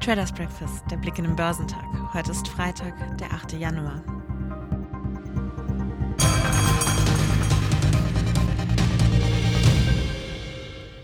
Traders Breakfast, der Blick in den Börsentag. Heute ist Freitag, der 8. Januar.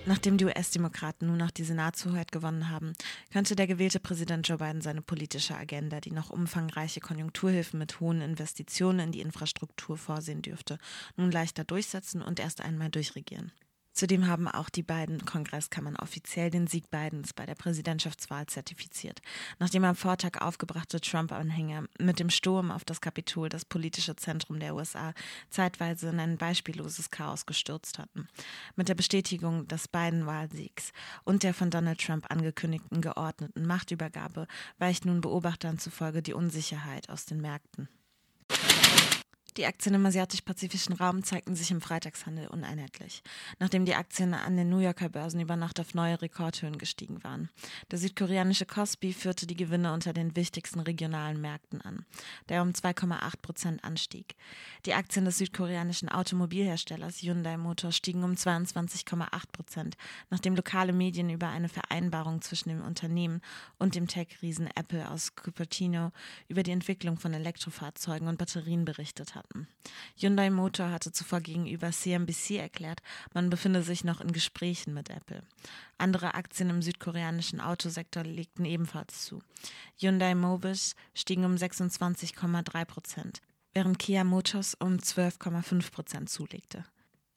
Nachdem die US-Demokraten nun auch die Senatshoheit gewonnen haben, könnte der gewählte Präsident Joe Biden seine politische Agenda, die noch umfangreiche Konjunkturhilfen mit hohen Investitionen in die Infrastruktur vorsehen dürfte, nun leichter durchsetzen und erst einmal durchregieren. Zudem haben auch die beiden Kongresskammern offiziell den Sieg Bidens bei der Präsidentschaftswahl zertifiziert, nachdem am Vortag aufgebrachte Trump-Anhänger mit dem Sturm auf das Kapitol das politische Zentrum der USA zeitweise in ein beispielloses Chaos gestürzt hatten. Mit der Bestätigung des Biden-Wahlsiegs und der von Donald Trump angekündigten geordneten Machtübergabe weicht nun Beobachtern zufolge die Unsicherheit aus den Märkten. Die Aktien im asiatisch-pazifischen Raum zeigten sich im Freitagshandel uneinheitlich, nachdem die Aktien an den New Yorker Börsen über Nacht auf neue Rekordhöhen gestiegen waren. Der südkoreanische Kospi führte die Gewinne unter den wichtigsten regionalen Märkten an, der um 2,8 Prozent anstieg. Die Aktien des südkoreanischen Automobilherstellers Hyundai Motor stiegen um 22,8 Prozent, nachdem lokale Medien über eine Vereinbarung zwischen dem Unternehmen und dem Tech-Riesen Apple aus Cupertino über die Entwicklung von Elektrofahrzeugen und Batterien berichtet hatten hatten. Hyundai Motor hatte zuvor gegenüber CNBC erklärt, man befinde sich noch in Gesprächen mit Apple. Andere Aktien im südkoreanischen Autosektor legten ebenfalls zu. Hyundai Mobis stiegen um 26,3 Prozent, während Kia Motors um 12,5 Prozent zulegte.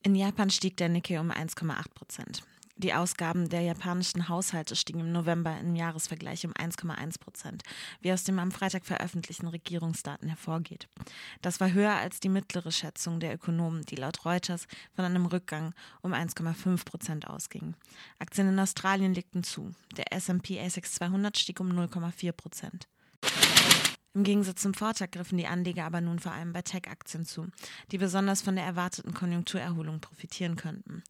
In Japan stieg der Nikkei um 1,8 Prozent. Die Ausgaben der japanischen Haushalte stiegen im November im Jahresvergleich um 1,1 Prozent, wie aus dem am Freitag veröffentlichten Regierungsdaten hervorgeht. Das war höher als die mittlere Schätzung der Ökonomen, die laut Reuters von einem Rückgang um 1,5 Prozent ausging. Aktien in Australien legten zu. Der S&P ASX 200 stieg um 0,4 Prozent. Im Gegensatz zum Vortag griffen die Anleger aber nun vor allem bei Tech-Aktien zu, die besonders von der erwarteten Konjunkturerholung profitieren könnten.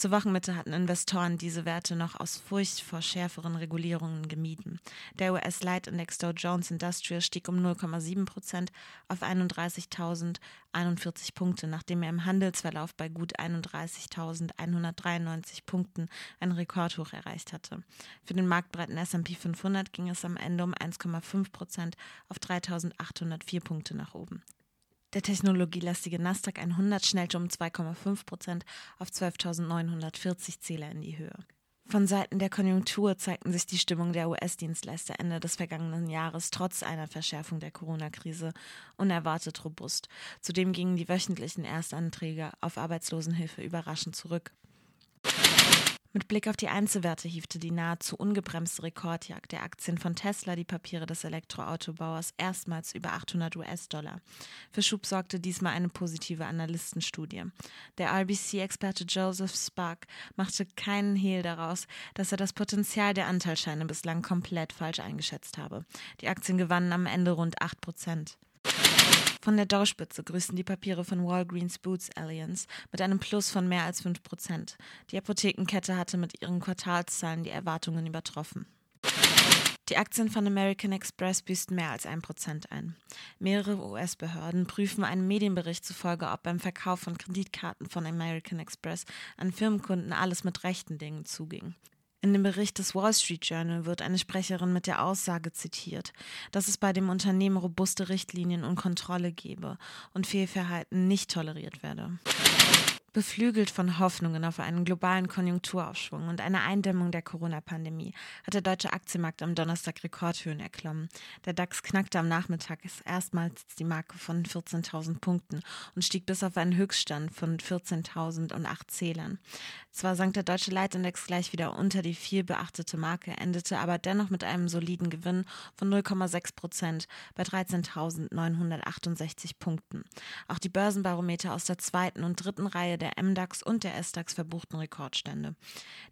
Zur Wochenmitte hatten Investoren diese Werte noch aus Furcht vor schärferen Regulierungen gemieden. Der US-Leitindex Dow Jones Industrial stieg um 0,7 Prozent auf 31.041 Punkte, nachdem er im Handelsverlauf bei gut 31.193 Punkten ein Rekordhoch erreicht hatte. Für den marktbreiten S&P 500 ging es am Ende um 1,5 Prozent auf 3.804 Punkte nach oben. Der technologielastige Nasdaq 100 schnellte um 2,5 Prozent auf 12.940 Zähler in die Höhe. Von Seiten der Konjunktur zeigten sich die Stimmung der US-Dienstleister Ende des vergangenen Jahres trotz einer Verschärfung der Corona-Krise unerwartet robust. Zudem gingen die wöchentlichen Erstanträge auf Arbeitslosenhilfe überraschend zurück. Mit Blick auf die Einzelwerte hiefte die nahezu ungebremste Rekordjagd der Aktien von Tesla die Papiere des Elektroautobauers erstmals über 800 US-Dollar. Für Schub sorgte diesmal eine positive Analystenstudie. Der RBC-Experte Joseph Spark machte keinen Hehl daraus, dass er das Potenzial der Anteilscheine bislang komplett falsch eingeschätzt habe. Die Aktien gewannen am Ende rund 8 Prozent. Von der Dow-Spitze grüßten die Papiere von Walgreens Boots Alliance mit einem Plus von mehr als 5%. Die Apothekenkette hatte mit ihren Quartalszahlen die Erwartungen übertroffen. Die Aktien von American Express büßten mehr als 1% ein. Mehrere US-Behörden prüfen einem Medienbericht zufolge, ob beim Verkauf von Kreditkarten von American Express an Firmenkunden alles mit rechten Dingen zuging. In dem Bericht des Wall Street Journal wird eine Sprecherin mit der Aussage zitiert, dass es bei dem Unternehmen robuste Richtlinien und Kontrolle gebe und Fehlverhalten nicht toleriert werde. Beflügelt von Hoffnungen auf einen globalen Konjunkturaufschwung und eine Eindämmung der Corona-Pandemie hat der deutsche Aktienmarkt am Donnerstag Rekordhöhen erklommen. Der DAX knackte am Nachmittag erstmals die Marke von 14.000 Punkten und stieg bis auf einen Höchststand von 14.008 Zählern. Zwar sank der deutsche Leitindex gleich wieder unter die viel beachtete Marke, endete aber dennoch mit einem soliden Gewinn von 0,6 Prozent bei 13.968 Punkten. Auch die Börsenbarometer aus der zweiten und dritten Reihe der MDAX und der SDAX verbuchten Rekordstände.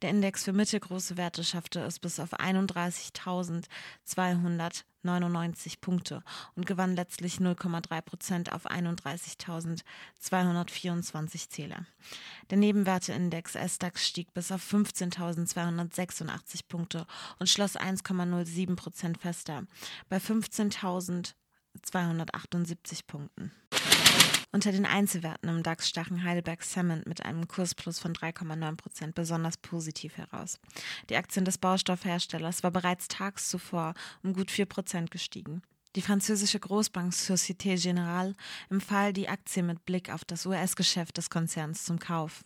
Der Index für mittelgroße Werte schaffte es bis auf 31.299 Punkte und gewann letztlich 0,3 Prozent auf 31.224 Zähler. Der Nebenwerteindex SDAX stieg bis auf 15.286 Punkte und schloss 1,07 Prozent fester bei 15.278 Punkten. Unter den Einzelwerten im DAX stachen Heidelberg Cement mit einem Kursplus von 3,9 Prozent besonders positiv heraus. Die Aktien des Baustoffherstellers war bereits tags zuvor um gut 4 Prozent gestiegen. Die französische Großbank Société Générale empfahl die Aktie mit Blick auf das US-Geschäft des Konzerns zum Kauf.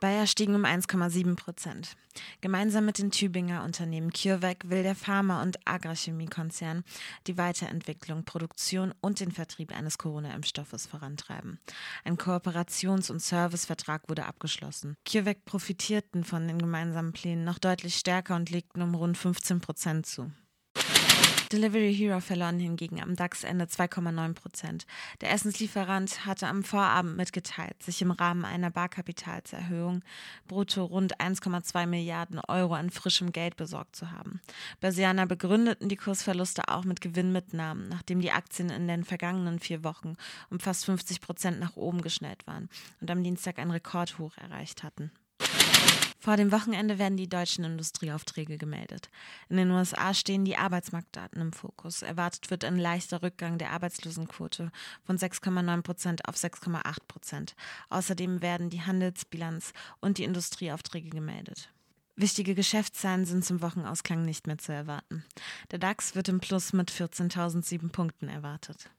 Bayer stiegen um 1,7 Prozent. Gemeinsam mit den Tübinger Unternehmen CureVac will der Pharma- und Agrarchemiekonzern die Weiterentwicklung, Produktion und den Vertrieb eines Corona-Impfstoffes vorantreiben. Ein Kooperations- und Servicevertrag wurde abgeschlossen. CureVac profitierten von den gemeinsamen Plänen noch deutlich stärker und legten um rund 15 Prozent zu. Delivery Hero verloren hingegen am DAX-Ende 2,9 Prozent. Der Essenslieferant hatte am Vorabend mitgeteilt, sich im Rahmen einer Barkapitalserhöhung brutto rund 1,2 Milliarden Euro an frischem Geld besorgt zu haben. Börsianer begründeten die Kursverluste auch mit Gewinnmitnahmen, nachdem die Aktien in den vergangenen vier Wochen um fast 50 Prozent nach oben geschnellt waren und am Dienstag ein Rekordhoch erreicht hatten. Vor dem Wochenende werden die deutschen Industrieaufträge gemeldet. In den USA stehen die Arbeitsmarktdaten im Fokus. Erwartet wird ein leichter Rückgang der Arbeitslosenquote von 6,9 Prozent auf 6,8 Prozent. Außerdem werden die Handelsbilanz und die Industrieaufträge gemeldet. Wichtige Geschäftszahlen sind zum Wochenausklang nicht mehr zu erwarten. Der DAX wird im Plus mit 14.007 Punkten erwartet.